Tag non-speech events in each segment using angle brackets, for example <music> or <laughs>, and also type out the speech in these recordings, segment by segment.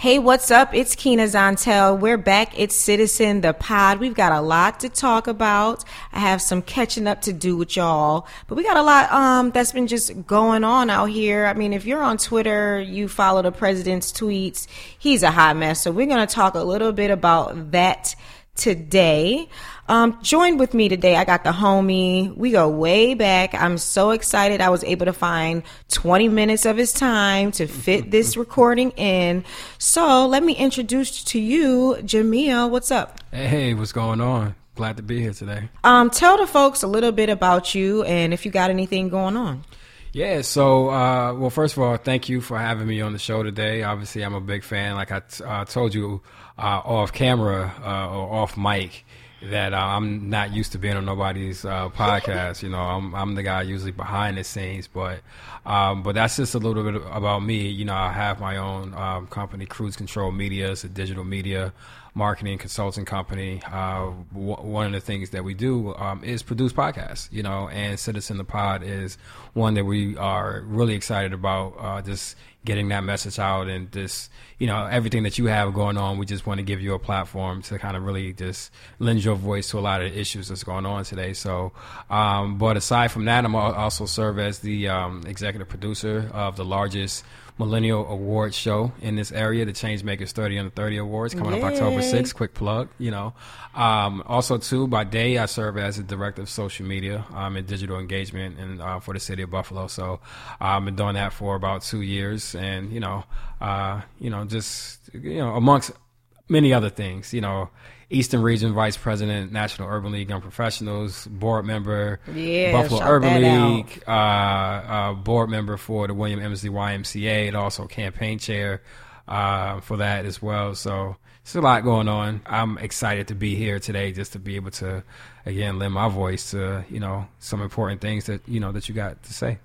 Hey, what's up? It's Kina Zantel. We're back. It's Citizen the Pod. We've got a lot to talk about. I have some catching up to do with y'all, but we got a lot um that's been just going on out here. I mean, if you're on Twitter, you follow the president's tweets. He's a hot mess. So we're going to talk a little bit about that today. Um, joined with me today, I got the homie. We go way back. I'm so excited. I was able to find 20 minutes of his time to fit this <laughs> recording in. So let me introduce to you, Jamil. What's up? Hey, what's going on? Glad to be here today. Um, tell the folks a little bit about you and if you got anything going on. Yeah, so, uh, well, first of all, thank you for having me on the show today. Obviously, I'm a big fan. Like I t- uh, told you uh, off camera uh, or off mic, that uh, I'm not used to being on nobody's uh, podcast. You know, I'm I'm the guy usually behind the scenes, but um, but that's just a little bit about me. You know, I have my own um, company, Cruise Control Media. It's a digital media marketing consulting company. Uh, w- one of the things that we do um, is produce podcasts. You know, and Citizen the Pod is one that we are really excited about. Uh, just getting that message out and just you know everything that you have going on we just want to give you a platform to kind of really just lend your voice to a lot of the issues that's going on today so um, but aside from that i'm also serve as the um, executive producer of the largest Millennial Awards show in this area, the Changemakers 30 under 30 Awards, coming Yay. up October 6th. Quick plug, you know. Um, also, too, by day, I serve as the director of social media um, and digital engagement and uh, for the city of Buffalo. So I've been doing that for about two years, and you know, uh, you know, just you know, amongst many other things, you know. Eastern Region Vice President, National Urban League Young Professionals, board member, yeah, Buffalo Urban League, uh, uh, board member for the William Emslie YMCA, and also campaign chair uh, for that as well. So it's a lot going on. I'm excited to be here today, just to be able to, again, lend my voice to you know some important things that you know that you got to say.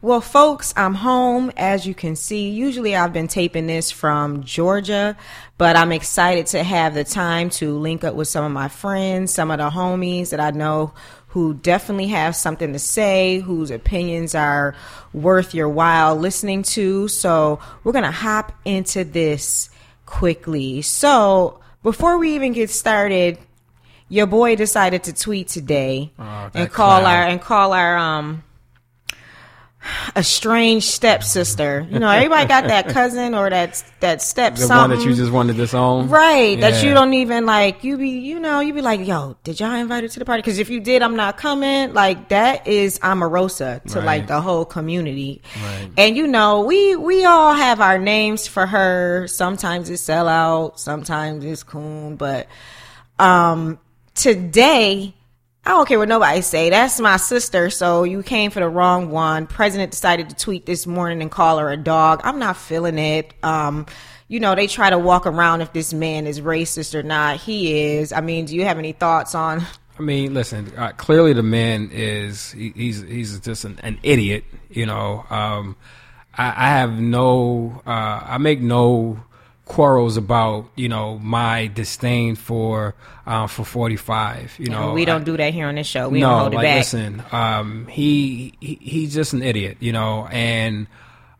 Well, folks, I'm home. As you can see, usually I've been taping this from Georgia, but I'm excited to have the time to link up with some of my friends, some of the homies that I know who definitely have something to say, whose opinions are worth your while listening to. So we're going to hop into this quickly. So before we even get started, your boy decided to tweet today oh, and call clown. our and call our um a strange stepsister. You know, everybody got that <laughs> cousin or that that step. The one that you just wanted to disown, right? Yeah. That you don't even like. You be, you know, you be like, yo, did y'all invite her to the party? Because if you did, I'm not coming. Like that is Omarosa to right. like the whole community. Right. And you know, we we all have our names for her. Sometimes it's sellout, sometimes it's coon, but um today I don't care what nobody say. That's my sister, so you came for the wrong one. President decided to tweet this morning and call her a dog. I'm not feeling it. Um, you know, they try to walk around if this man is racist or not. He is. I mean, do you have any thoughts on? I mean, listen. Uh, clearly, the man is he, he's he's just an, an idiot. You know, um, I, I, have no. Uh, I make no quarrels about you know my disdain for uh, for 45 you know we don't I, do that here on this show. We no, don't hold it like, back. listen um, he, he he's just an idiot you know and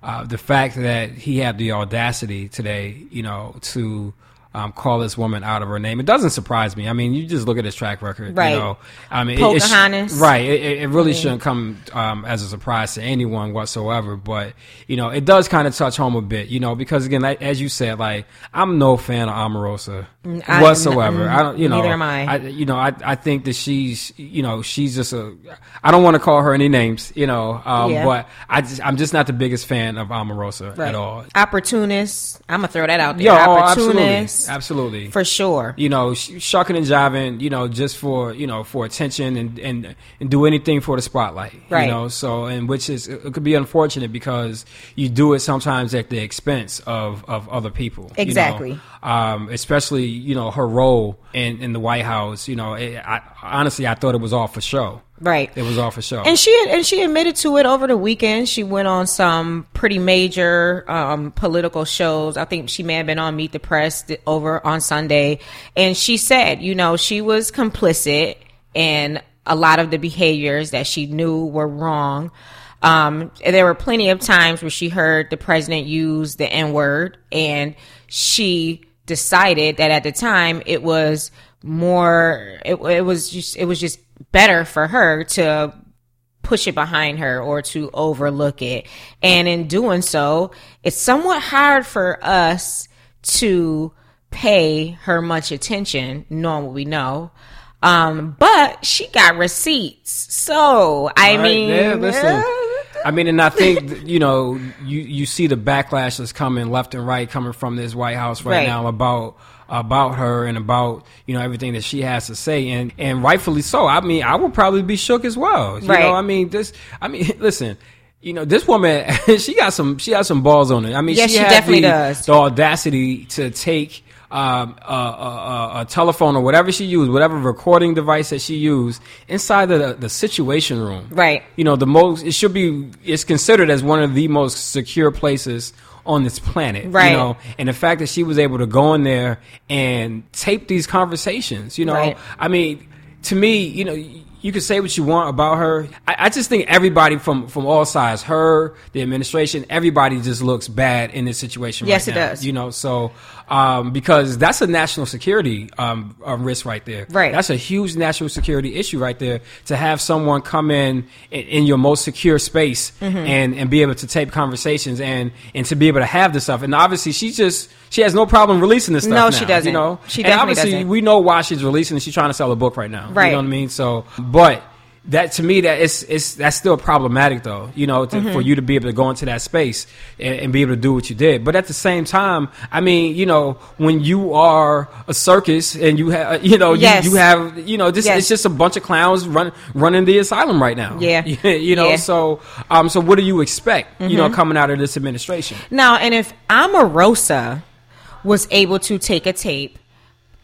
uh, the fact that he had the audacity today you know to um, call this woman out of her name. It doesn't surprise me. I mean, you just look at his track record. Right. You know, I mean, Pocahontas. It, it, right. It, it really shouldn't come um, as a surprise to anyone whatsoever. But you know, it does kind of touch home a bit. You know, because again, like, as you said, like I'm no fan of Omarosa mm, whatsoever. I, I don't. You know, neither am I. I. You know, I I think that she's. You know, she's just a. I don't want to call her any names. You know, um, yeah. but I just, I'm just not the biggest fan of Omarosa right. at all. Opportunist. I'm gonna throw that out there. Yo, Opportunist. Oh, Absolutely, for sure. You know, shucking and jiving. You know, just for you know for attention and and and do anything for the spotlight. Right. You know, so and which is it could be unfortunate because you do it sometimes at the expense of of other people. Exactly. You know? um, especially you know her role in in the White House. You know, it, I, honestly, I thought it was all for show. Right. It was all for show. And she and she admitted to it over the weekend. She went on some pretty major um, political shows. I think she may have been on Meet the Press over on Sunday, and she said, you know, she was complicit in a lot of the behaviors that she knew were wrong. Um, there were plenty of times where she heard the president use the N word and she decided that at the time it was more it, it was just it was just better for her to push it behind her or to overlook it and in doing so it's somewhat hard for us to pay her much attention knowing what we know um but she got receipts so i Right, mean yeah, listen. I mean, and I think <laughs> you know you you see the backlash that's coming left and right coming from this White House right, Right. now about about her and about you know everything that she has to say and and rightfully so. I mean, I would probably be shook as well. You Right. know, I mean this. I mean, <laughs> listen. You know, this woman, <laughs> she got some, she got some balls on it. I mean, Yes, she has definitely the, does. the audacity to take um, a, a, a, a telephone or whatever she used, whatever recording device that she used, inside the, the situation room. Right. You know, the most it should be. It's considered as one of the most secure places on this planet. Right. You know, and the fact that she was able to go in there and tape these conversations. You know, Right. I mean, to me, you know. You can say what you want about her. I, I just think everybody from from all sides, her, the administration, everybody just looks bad in this situation. Yes, right it now, does. You know, so um, because that's a national security um, risk right there. Right. That's a huge national security issue right there. To have someone come in in, in your most secure space Mm-hmm. and and be able to tape conversations and and to be able to have this stuff. And obviously, she just she has no problem releasing this stuff. No, now, she doesn't. You know, She and definitely obviously doesn't. we know why she's releasing it. She's trying to sell a book right now. Right. You know what I mean? So, but that to me that it's it's that's still problematic though you know to, Mm-hmm. for you to be able to go into that space and, and be able to do what you did but at the same time i mean you know when you are a circus and you have you know Yes. you, you have you know this Yes. it's just a bunch of clowns run running the asylum right now Yeah. <laughs> you know Yeah. so um so what do you expect you know Mm-hmm. coming out of this administration Now, and if Omarosa was able to take a tape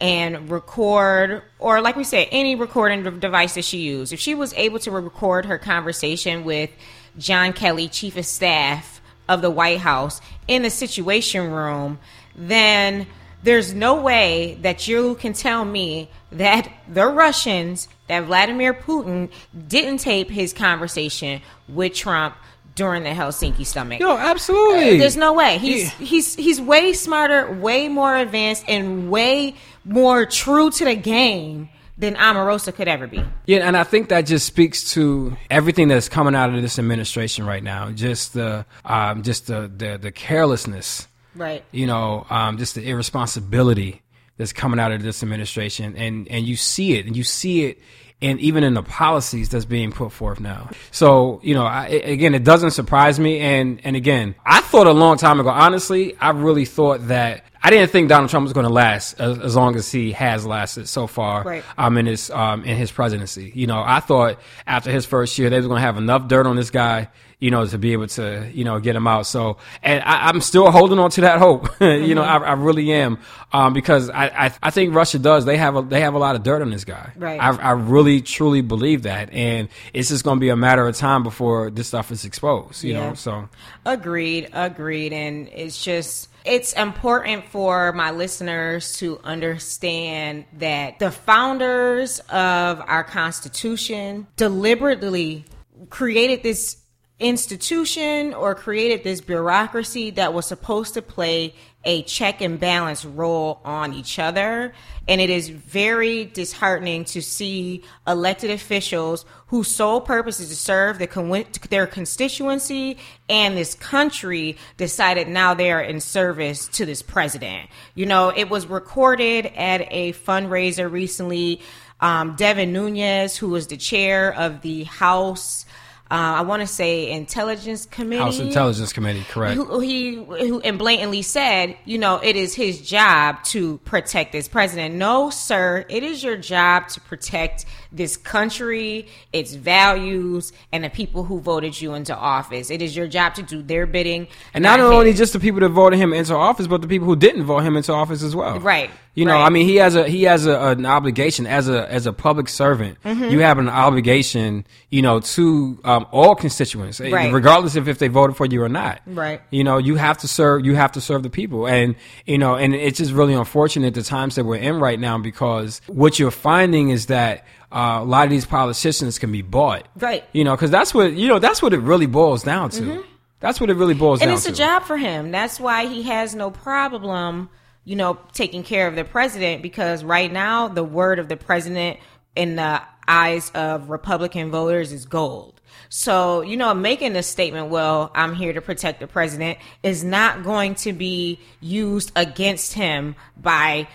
and record, or like we said, any recording device that she used, if she was able to record her conversation with John Kelly, chief of staff of the White House, in the Situation Room, then there's no way that you can tell me that the Russians, that Vladimir Putin didn't tape his conversation with Trump during the Helsinki summit. no absolutely There's no way. He's Yeah. he's he's way smarter, way more advanced, and way more true to the game than Omarosa could ever be. Yeah, and I think that just speaks to everything that's coming out of this administration right now. Just the, um, just the, the the carelessness, Right. you know, um, just the irresponsibility that's coming out of this administration, and and you see it, and you see it. And even in the policies that's being put forth now, so you know, I, again, it doesn't surprise me. And and again, I thought a long time ago, honestly, I really thought that I didn't think Donald Trump was going to last as, as long as he has lasted so far Right. um, in his um, in his presidency. You know, I thought after his first year they was going to have enough dirt on this guy, you know, to be able to you know get him out. So, and I, I'm still holding on to that hope. <laughs> you know, I, I really am um, because I, I I think Russia does. They have a they have a lot of dirt on this guy. Right. I, I really truly believe that, and it's just going to be a matter of time before this stuff is exposed. You Yeah. know, so Agreed, agreed. And it's just, it's important for my listeners to understand that the founders of our Constitution deliberately created this institution or created this bureaucracy that was supposed to play a check and balance role on each other. And it is very disheartening to see elected officials whose sole purpose is to serve the con- their constituency and this country decided now they are in service to this president. You know, it was recorded at a fundraiser recently. Um, Devin Nunes, who was the chair of the House, uh, I want to say Intelligence Committee. House Intelligence Committee, correct? Who, he who and blatantly said, you know, it is his job to protect this president. No, sir, it is your job to protect this country, its values, and the people who voted you into office. It is your job to do their bidding. And not his. only just the people that voted him into office, but the people who didn't vote him into office as well. Right, You know, right. I mean, he has a he has a, an obligation as a as a public servant. Mm-hmm. You have an obligation, you know, to um, all constituents, eh, Right. regardless of if they voted for you or not. Right. You know, you have to serve. You have to serve the people, and you know, and it's just really unfortunate the times that we're in right now because what you're finding is that. Uh, a lot of these politicians can be bought, Right. You know, because that's what you know. That's what it really boils down to. That's what it really boils down to. and it's a job for him. That's why he has no problem you know, taking care of the president because right now the word of the president in the eyes of Republican voters is gold. So, you know, making a statement, well, I'm here to protect the president, is not going to be used against him by,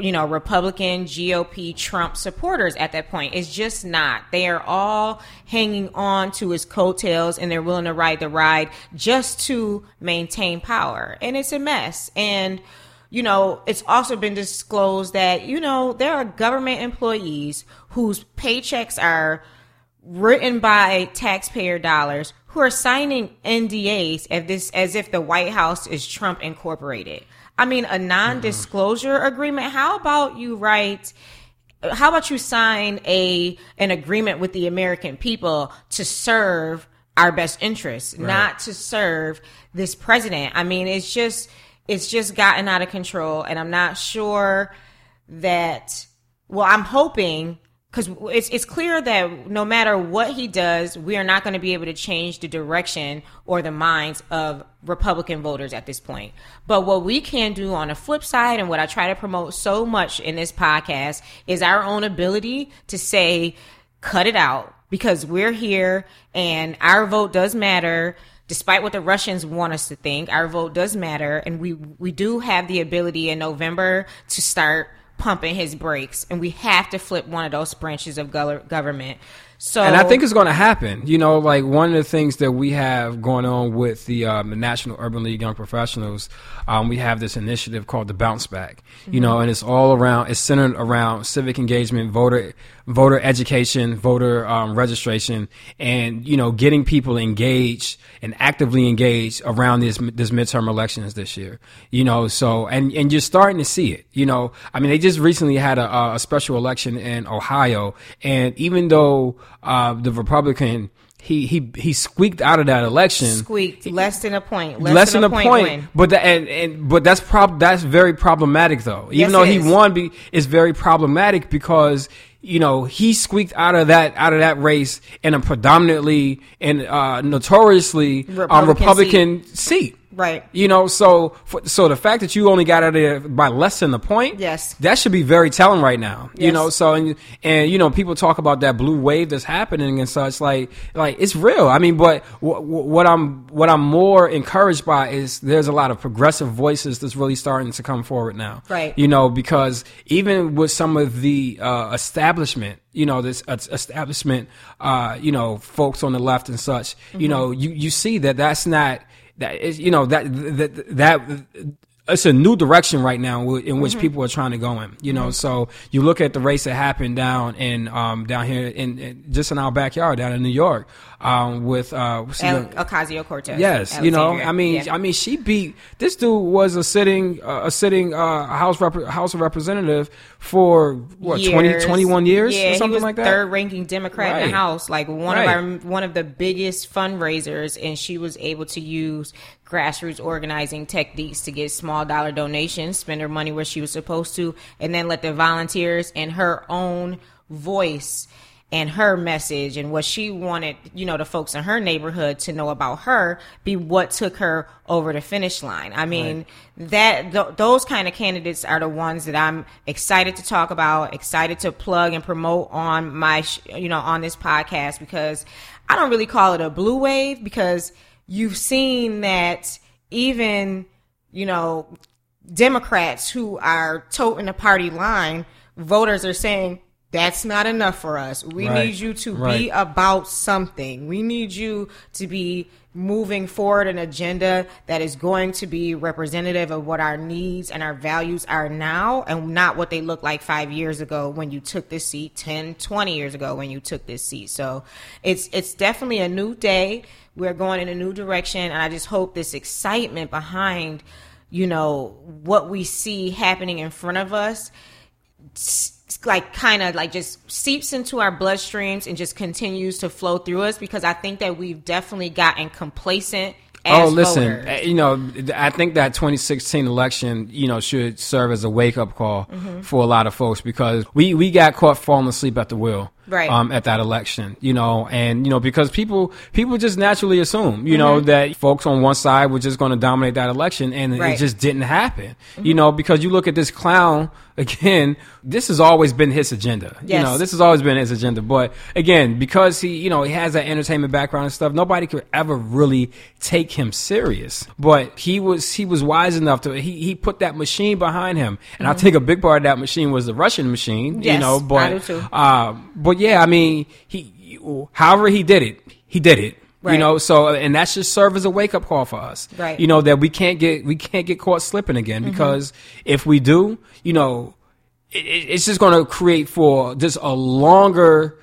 you know, Republican, GOP, Trump supporters at that point. It's just not. They are all hanging on to his coattails and they're willing to ride the ride just to maintain power. And it's a mess. And, you know, it's also been disclosed that, you know, there are government employees whose paychecks are written by taxpayer dollars who are signing NDAs as this as if the White House is Trump Incorporated. I mean, a non-disclosure mm-hmm. agreement. How about you write? How about you sign a an agreement with the American people to serve our best interests, right. not to serve this president? I mean, it's just it's just gotten out of control, and I'm not sure that. Well, I'm hoping because it's it's clear that no matter what he does, we are not going to be able to change the direction or the minds of Republican voters at this point. But what we can do on the flip side, and what I try to promote so much in this podcast, is our own ability to say, "Cut it out," because we're here and our vote does matter despite what the Russians want us to think, our vote does matter, and we we do have the ability in November to start pumping his brakes, and we have to flip one of those branches of government. So, and I think it's going to happen. You know, like one of the things that we have going on with the, um, the National Urban League Young Professionals, um, we have this initiative called the Bounce Back. Mm-hmm. You know, and it's all around. It's centered around civic engagement, voter voter education, voter um, registration, and you know, getting people engaged and actively engaged around this this midterm elections this year. You know, so and and you're starting to see it. You know, I mean, they just recently had a, a special election in Ohio, and even though uh, the Republican he he he squeaked out of that election. Squeaked less than a point. Less, less than, than, a point. point but the, and and but that's prob that's very problematic though. Even yes, though he won, be, is very problematic because you know he squeaked out of that out of that race in a predominantly and uh, notoriously Republican, um, Republican seat. seat. Right. You know, so for, so the fact that you only got out of there by less than the point, yes, that should be very telling right now. Yes. You know, so and and you know people talk about that blue wave that's happening and such like like it's real. I mean, but w- w- what I'm what I'm more encouraged by is there's a lot of progressive voices that's really starting to come forward now. Right. You know, because even with some of the uh, establishment you know this establishment uh, you know folks on the left and such mm-hmm. you know you you see that that's not that is you know that that that it's a new direction right now in which mm-hmm. people are trying to go in. You know, mm-hmm. so you look at the race that happened down in um, down here in, in, just in our backyard down in New York um, with uh, Ocasio Cortez. Yes, Alexandria. you know, I mean, yeah. I mean, she beat this dude was a sitting uh, a sitting uh, House Rep- House of Representative for what years. 20, 21 years yeah, or something like that. Third ranking Democrat right. in the House, like one right. of our one of the biggest fundraisers, and she was able to use grassroots organizing techniques to get small dollar donations, spend her money where she was supposed to, and then let the volunteers and her own voice and her message and what she wanted, you know, the folks in her neighborhood to know about her be what took her over the finish line. I mean, right. that th- those kind of candidates are the ones that I'm excited to talk about, excited to plug and promote on my, sh- you know, on this podcast because I don't really call it a blue wave because you've seen that even, you know, Democrats who are toting the party line, voters are saying, that's not enough for us. We right. need you to right. be about something. We need you to be moving forward an agenda that is going to be representative of what our needs and our values are now and not what they look like five years ago when you took this seat 10 20 years ago when you took this seat. So it's it's definitely a new day. We're going in a new direction and i just hope this excitement behind you know what we see happening in front of us like kind of like just seeps into our bloodstreams and just continues to flow through us because I think that we've definitely gotten complacent. oh, listen, voters. Eh, you know, I think that 2016 election, you know, should serve as a wake up call mm-hmm. for a lot of folks because we, we got caught falling asleep at the wheel. Right. Um, at that election, you know, and you know because people people just naturally assume, you know, that folks on one side were just going to dominate that election, and it just didn't happen. You know, because you look at this clown <laughs> again. This has always been his agenda. yes. You know, this has always been his agenda. But again, because he, you know, he has that entertainment background and stuff, nobody could ever really take him serious. But he was he was wise enough to he he put that machine behind him, and I think a big part of that machine was the Russian machine. yes, you know, but I do too. um, but yeah, I mean, he, however he did it, he did it. Right. You know, so and that should serve as a wake up call for us. Right. You know that we can't get we can't get caught slipping again Mm-hmm. because if we do, you know, it, it- it's just going to create for just a longer,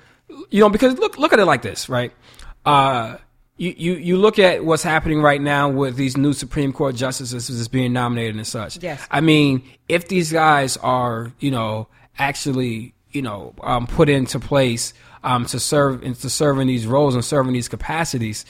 you know, because look look at it like this, right? Uh, you, you, you look at what's happening right now with these new Supreme Court justices that's being nominated and such. Yes. I mean, if these guys are, you know, actually, you know, um, put into place um, to serve and to serve in these roles and serve in these capacities,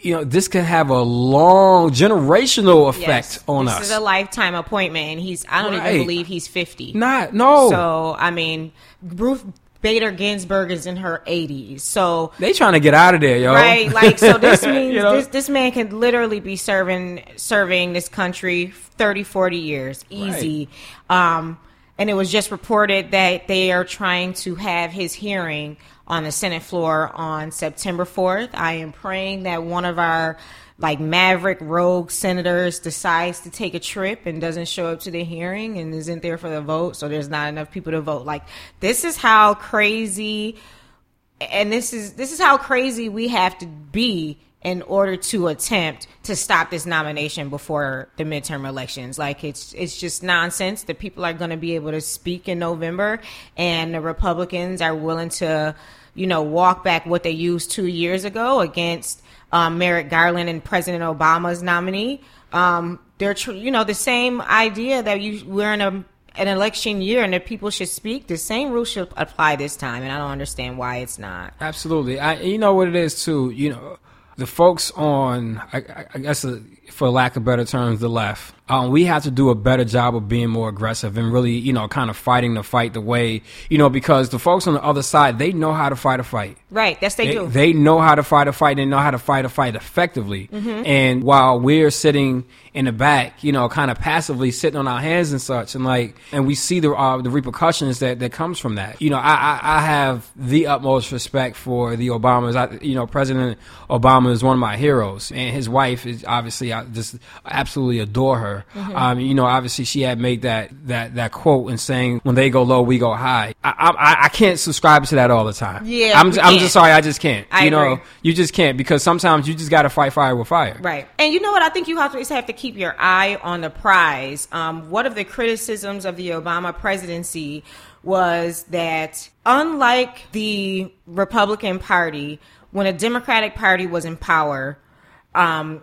you know, this can have a long generational effect Yes. on this us. This is a lifetime appointment, and he's I don't Right. even believe he's fifty. Not no. So I mean, Ruth Bader Ginsburg is in her eighties. So they trying to get out of there, yo. right, like so this <laughs> means You know? this this man can literally be serving serving this country 30, 40 years easy. Um, and it was just reported that they are trying to have his hearing on the Senate floor on September 4th. I am praying that one of our like maverick rogue senators decides to take a trip and doesn't show up to the hearing and isn't there for the vote so there's not enough people to vote like this is how crazy and this is this is how crazy we have to be in order to attempt to stop this nomination before the midterm elections. Like it's it's just nonsense. The people are going to be able to speak in November, and the Republicans are willing to, you know, walk back what they used two years ago against um, Merrick Garland and President Obama's nominee. Um, they're tr- you know the same idea that you we're in a an election year and that people should speak. The same rules should apply this time, and I don't understand why it's not. Absolutely. I, you know what it is too. You know, the folks on, I, I- guess, uh, for lack of better terms, the left. Um, we have to do a better job of being more aggressive and really, you know, kind of fighting the fight the way, you know, because the folks on the other side, they know how to fight a fight. Right, yes, they, They, do. they know how to fight a fight. They know how to fight a fight effectively. Mm-hmm. And while we're sitting in the back, you know, kind of passively sitting on our hands and such, and like, and we see the uh, the repercussions that that comes from that. You know, I, I I have the utmost respect for the Obamas. I, you know, President Obama is one of my heroes, and his wife is obviously I just absolutely adore her. Mm-hmm. Um, you know, obviously she had made that that that quote and saying, "When they go low, we go high." I I, I can't subscribe to that all the time. Yeah, I'm I'm just sorry, I just can't. I you know, agree. you just can't because sometimes you just got to fight fire with fire. Right. And you know what? I think you have to, is have to keep your eye on the prize. Um, one of the criticisms of the Obama presidency was that unlike the Republican Party, when a Democratic Party was in power, um,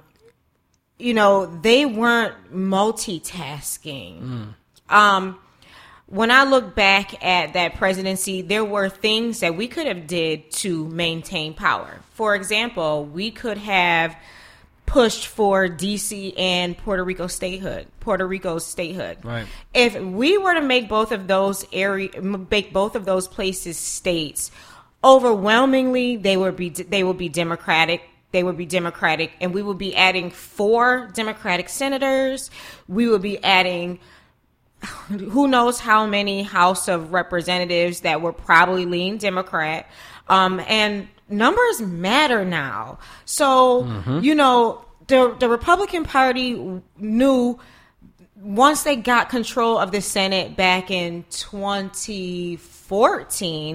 you know, they weren't multitasking. Um, when I look back at that presidency, there were things that we could have did to maintain power. For example, we could have pushed for DC and Puerto Rico statehood, Puerto Rico's statehood. Right. If we were to make both of those area, make both of those places states, overwhelmingly they would be they would be Democratic. They would be Democratic, and we would be adding four Democratic senators. We would be adding who knows how many House of Representatives that were probably lean Democrat. Um, and numbers matter now. So, you know, the, the Republican Party knew once they got control of the Senate back in 2014,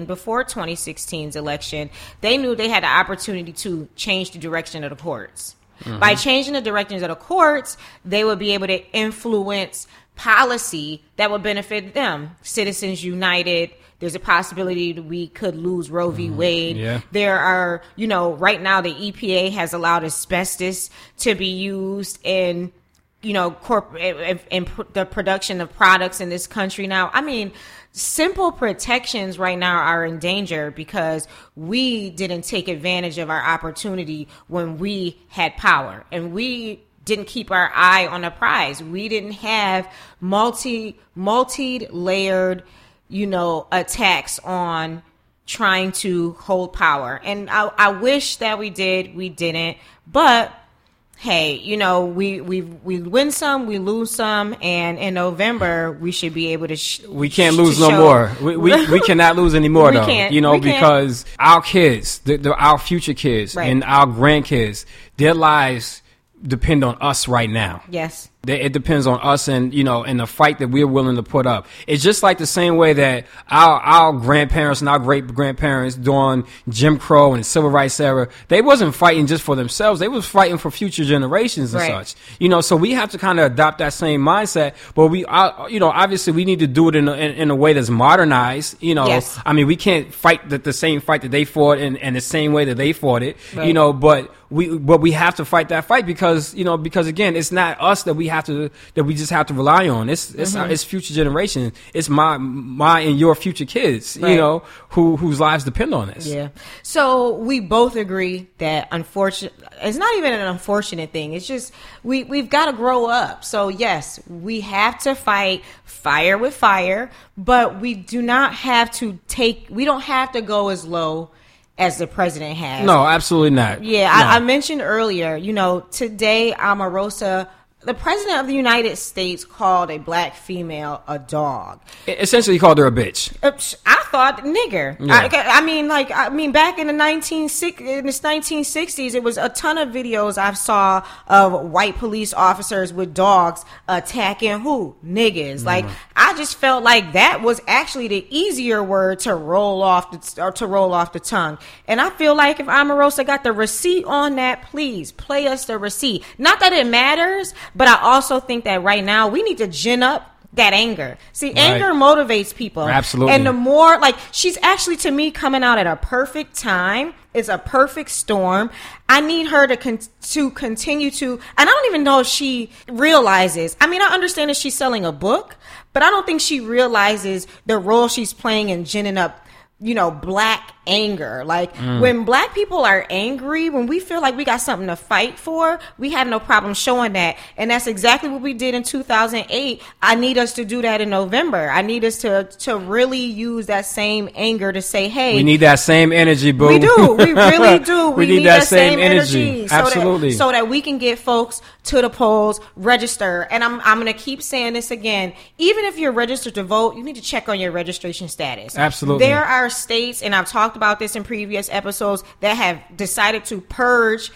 before 2016's election, they knew they had the opportunity to change the direction of the courts. Mm-hmm. By changing the directions of the courts, they would be able to influence policy that would benefit them. Citizens United, there's a possibility that we could lose Roe v. Mm-hmm. Wade. Yeah. There are, you know, right now the EPA has allowed asbestos to be used in you know, corp in, the production of products in this country now. I mean, simple protections right now are in danger because we didn't take advantage of our opportunity when we had power and we didn't keep our eye on the prize. We didn't have multi multi layered, you know, attacks on trying to hold power. And I, I wish that we did, we didn't. But hey, you know, we we we win some, we lose some, and in November we should be able to. Sh- we can't lose no show. more. We, we, <laughs> we cannot lose anymore though. Can't. You know, because our kids, the, the, our future kids, right. and our grandkids, their lives depend on us right now. Yes. It depends on us and, you know, and the fight that we're willing to put up. It's just like the same way that our, our grandparents and our great grandparents during Jim Crow and the civil rights era, they wasn't fighting just for themselves. They was fighting for future generations and right. such. You know, so we have to kind of adopt that same mindset, but we, uh, you know, obviously we need to do it in a, in, in a way that's modernized. You know, yes. I mean, we can't fight the, the same fight that they fought in, in the same way that they fought it, right. you know, but we, but we have to fight that fight because, you know, because again, it's not us that we have to that we just have to rely on. It's it's mm-hmm. it's future generation. It's my my and your future kids. Right. You know who whose lives depend on this. Yeah. So we both agree that unfortunate. It's not even an unfortunate thing. It's just we we've got to grow up. So yes, we have to fight fire with fire, but we do not have to take. We don't have to go as low as the president has. No, absolutely not. Yeah, no. I, I, mentioned earlier, you know, today Omarosa the president of the United States called a black female a dog. Essentially, he called her a bitch. I thought nigger. Yeah. I, I, mean, like, I mean, back in the nineteen in the nineteen sixties, it was a ton of videos I saw of white police officers with dogs attacking who niggas. Mm. Like, I just felt like that was actually the easier word to roll off the, or to roll off the tongue. And I feel like if Omarosa got the receipt on that, please play us the receipt. Not that it matters but I also think that right now we need to gin up that anger. See, right. anger motivates people. Absolutely. And the more, like, she's actually to me coming out at a perfect time. It's a perfect storm. I need her to con- to continue to, and I don't even know if she realizes. I mean, I understand that she's selling a book, but I don't think she realizes the role she's playing in ginning up you know, black anger. Like mm. when black people are angry, when we feel like we got something to fight for, we have no problem showing that. And that's exactly what we did in 2008. I need us to do that in November. I need us to to really use that same anger to say, "Hey, we need that same energy, boo." We do. We really <laughs> do. we, we, need, need that, that, same, energy. energy. Absolutely. So that, so that we can get folks to the polls, register. And I'm I'm going to keep saying this again. Even if you're registered to vote, you need to check on your registration status. Absolutely. There are states, and I've talked about this in previous episodes, that have decided to purge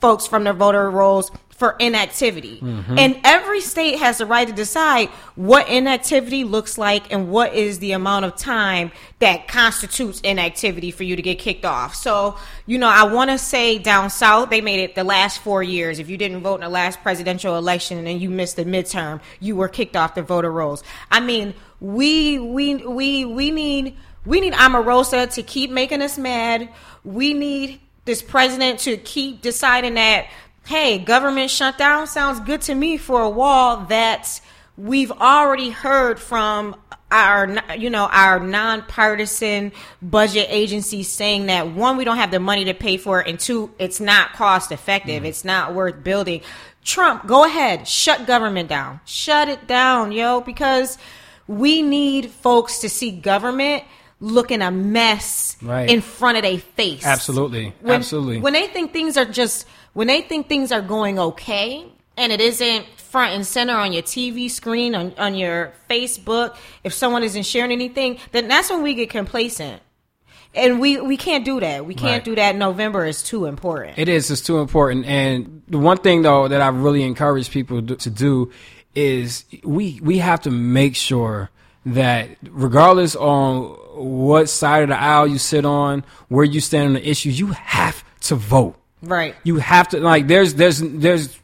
folks from their voter rolls for inactivity. Mm-hmm. And every state has the right to decide what inactivity looks like and what is the amount of time that constitutes inactivity for you to get kicked off. So, you know, I want to say down south, they made it the last four years. If you didn't vote in the last presidential election and you missed the midterm, you were kicked off the voter rolls. I mean, we, we, we, we need we need Omarosa to keep making us mad. We need this president to keep deciding that, hey, government shutdown sounds good to me for a wall that we've already heard from our you know our nonpartisan budget agencies saying that one we don't have the money to pay for it and two it's not cost effective mm. it's not worth building trump go ahead shut government down shut it down yo because we need folks to see government looking a mess right. in front of their face. Absolutely. When, Absolutely. When they think things are just when they think things are going okay and it isn't front and center on your TV screen, on, on your Facebook, if someone isn't sharing anything, then that's when we get complacent. And we, we can't do that. We can't right. do that. November is too important. It is. It's too important. And the one thing though that I really encourage people to do is we we have to make sure that regardless on what side of the aisle you sit on, where you stand on the issues. you have to vote. Right. You have to like there's there's there's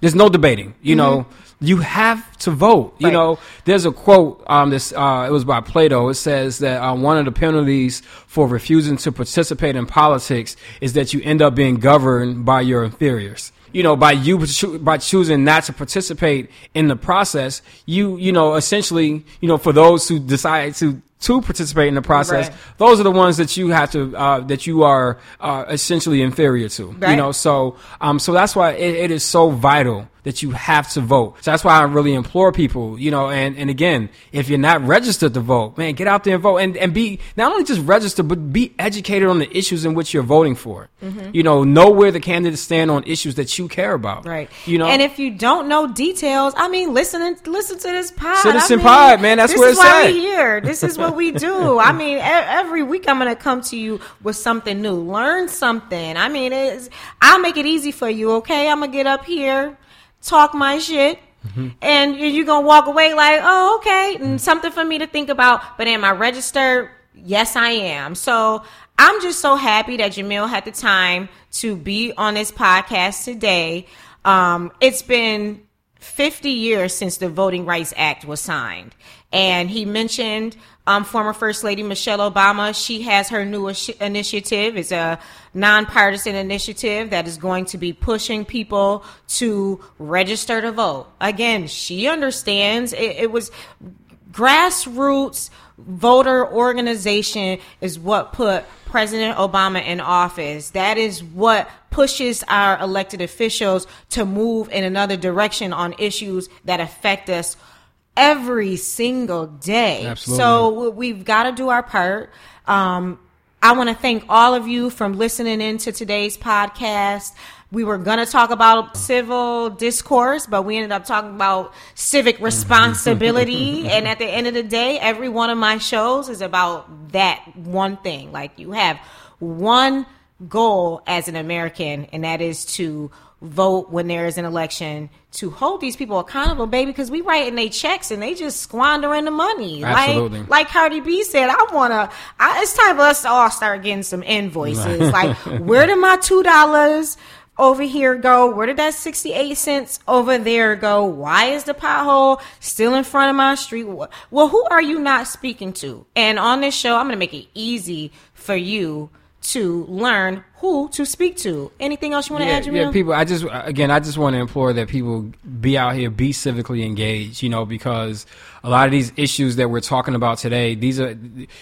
there's no debating. You mm-hmm. know, you have to vote. Right. You know, there's a quote um this uh it was by Plato. It says that uh, one of the penalties for refusing to participate in politics is that you end up being governed by your inferiors you know, by you by choosing not to participate in the process, you you know, essentially, you know, for those who decide to to participate in the process, Right. those are the ones that you have to uh, that you are uh, essentially inferior to. You know, so um, so that's why it, it is so vital that you have to vote. So that's why I really implore people, you know, and, and again, if you're not registered to vote, man, get out there and vote and, and be not only just registered, but be educated on the issues in which you're voting for. You know, know where the candidates stand on issues that you care about. Right. You know, and if you don't know details, I mean, listen and listen to this pod. Citizen I mean, Pod, man, that's this where is it's why at. we here. This is what <laughs> we do. I <laughs> mean, every week I'm going to come to you with something new. Learn something. I mean, it's, I'll make it easy for you. Okay, I'm gonna get up here, talk my shit. Mm-hmm. And you- you're gonna walk away like, oh, okay, and something for me to think about. But am I registered? Yes, I am. So I'm just so happy that Jamil had the time to be on this podcast today. Um, it's been 50 years since the Voting Rights Act was signed. And he mentioned um, former First Lady Michelle Obama. She has her new initiative. It's a nonpartisan initiative that is going to be pushing people to register to vote. Again, she understands it, it was grassroots voter organization is what put President Obama in office. That is what pushes our elected officials to move in another direction on issues that affect us every single day. Absolutely. So we've got to do our part. Um, I want to thank all of you from listening in to today's podcast. We were going to talk about civil discourse, but we ended up talking about civic <laughs> responsibility. and at the end of the day, every one of my shows is about that one thing. Like you have one goal as an American, and that is to vote when there is an election to hold these people accountable, baby, because we writing they checks and they just squandering the money. Absolutely. Like, like Cardi B said, I wanna. I, it's time for us to all start getting some invoices. like, where did my two dollars over here go? Where did that sixty eight cents over there go? Why is the pothole still in front of my street? Well, who are you not speaking to? And on this show, I'm gonna make it easy for you to learn who to speak to. Anything else you want to yeah, add, Jamil? yeah, people. I just again, I just want to implore that people be out here, be civically engaged. You know, because a lot of these issues that we're talking about today, these are,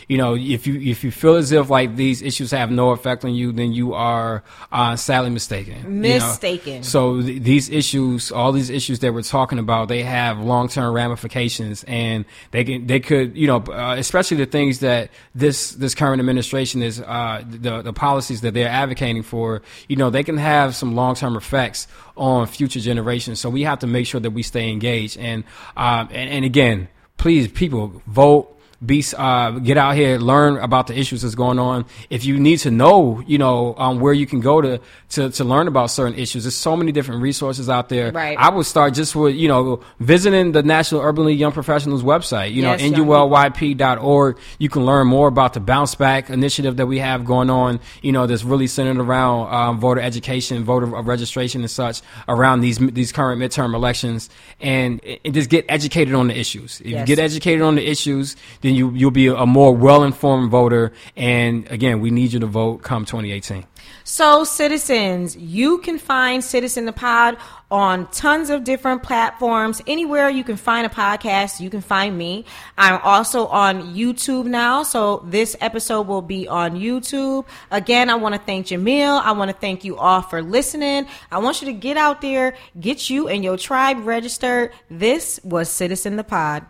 you know, if you if you feel as if like these issues have no effect on you, then you are uh, sadly mistaken. you know? Mistaken. So th- these issues, all these issues that we're talking about, they have long term ramifications, and they can they could, you know, uh, especially the things that this this current administration is uh, the the policies that they're advocating for, you know, they can have some long term effects on future generations. So we have to make sure that we stay engaged, and um, and, and again, please, people vote be uh, get out here, learn about the issues that's going on. If you need to know, you know, um, where you can go to, to to learn about certain issues. There's so many different resources out there. Right. I would start just with you know visiting the National Urban League Young Professionals website. You Yes, know, nulyp.org. You can learn more about the Bounce Back initiative that we have going on. You know, that's really centered around um, voter education, voter registration, and such around these these current midterm elections, and, and just get educated on the issues. If Yes. you get educated on the issues, then you you'll be a more well informed voter. And again, we need you to vote come 2018. So, citizens, you can find Citizen the Pod on tons of different platforms. Anywhere you can find a podcast, you can find me. I'm also on YouTube now, so this episode will be on YouTube. Again, I want to thank Jamil. I want to thank you all for listening. I want you to get out there, get you and your tribe registered. This was Citizen the Pod.